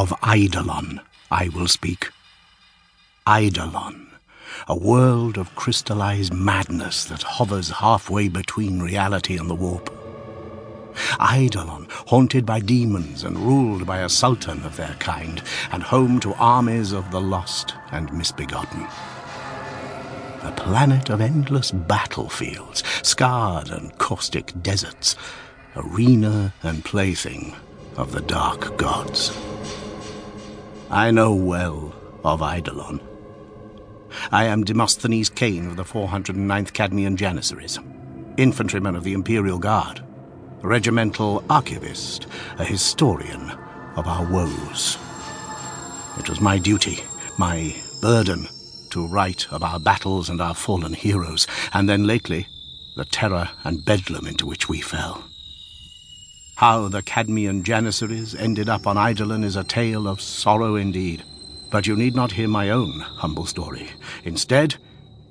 Of Eidolon I will speak. Eidolon, a world of crystallized madness that hovers halfway between reality and the warp. Eidolon, haunted by demons and ruled by a sultan of their kind, and home to armies of the lost and misbegotten. A planet of endless battlefields, scarred and caustic deserts, arena and plaything of the dark gods. I know well of Eidolon. I am Demosthenes Kane of the 409th Kadmeian Janissaries, infantryman of the Imperial Guard, regimental archivist, a historian of our woes. It was my duty, my burden, to write of our battles and our fallen heroes, and then lately, the terror and bedlam into which we fell. How the Kadmeian Janissaries ended up on Eidolon is a tale of sorrow indeed. But you need not hear my own humble story. Instead,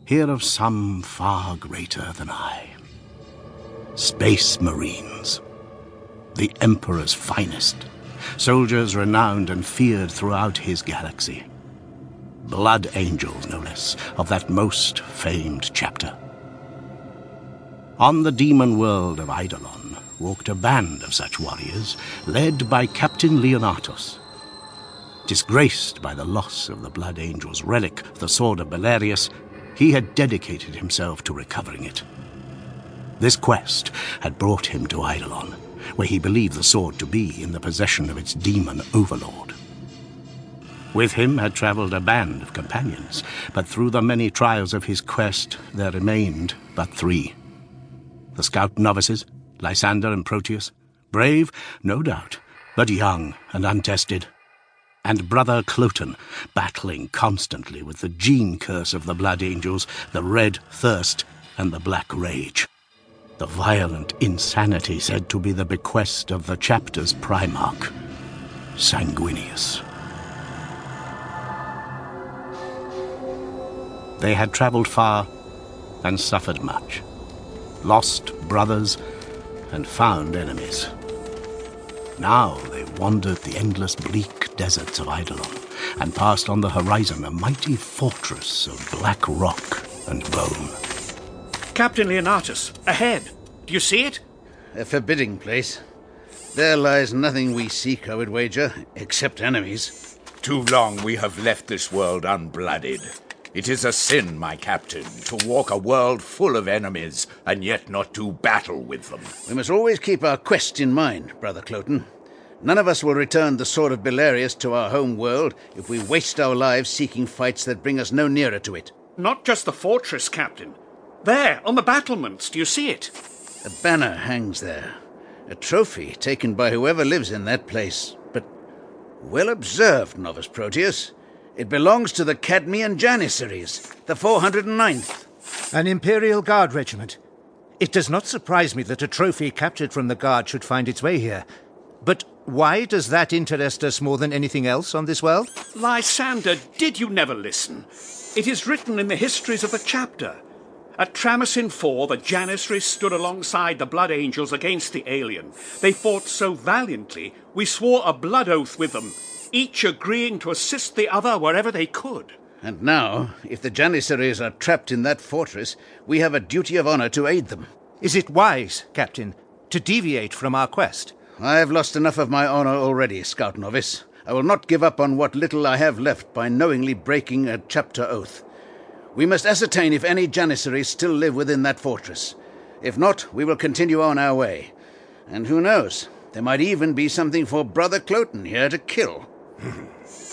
hear of some far greater than I. Space Marines. The Emperor's finest. Soldiers renowned and feared throughout his galaxy. Blood Angels, no less, of that most famed chapter. On the demon world of Eidolon walked a band of such warriors, led by Captain Leonatos. Disgraced by the loss of the Blood Angel's relic, the Sword of Belerius, he had dedicated himself to recovering it. This quest had brought him to Eidolon, where he believed the sword to be in the possession of its demon overlord. With him had travelled a band of companions, but through the many trials of his quest there remained but three. The scout novices, Lysander and Proteus, brave, no doubt, but young and untested. And Brother Cloten, battling constantly with the gene curse of the Blood Angels, the Red Thirst, and the Black Rage. The violent insanity said to be the bequest of the chapter's Primarch, Sanguinius. They had travelled far and suffered much, lost brothers and found enemies. Now they wandered the endless bleak deserts of Eidolon and passed on the horizon a mighty fortress of black rock and bone. Captain Leonatos, ahead. Do you see it? A forbidding place. There lies nothing we seek, I would wager, except enemies. Too long we have left this world unblooded. It is a sin, my captain, to walk a world full of enemies and yet not do battle with them. We must always keep our quest in mind, Brother Cloten. None of us will return the sword of Belerius to our home world if we waste our lives seeking fights that bring us no nearer to it. Not just the fortress, Captain. There, on the battlements, do you see it? A banner hangs there. A trophy taken by whoever lives in that place. But well observed, Novice Proteus. It belongs to the Kadmeian Janissaries, the 409th. An Imperial Guard regiment. It does not surprise me that a trophy captured from the Guard should find its way here. But why does that interest us more than anything else on this world? Lysander, did you never listen? It is written in the histories of the chapter. At Tramasin IV, the Janissaries stood alongside the Blood Angels against the alien. They fought so valiantly, we swore a blood oath with them, each agreeing to assist the other wherever they could. And now, if the Janissaries are trapped in that fortress, we have a duty of honor to aid them. Is it wise, Captain, to deviate from our quest? I've lost enough of my honor already, Scout Novice. I will not give up on what little I have left by knowingly breaking a chapter oath. We must ascertain if any Janissaries still live within that fortress. If not, we will continue on our way. And who knows? There might even be something for Brother Cloten here to kill. Hmm.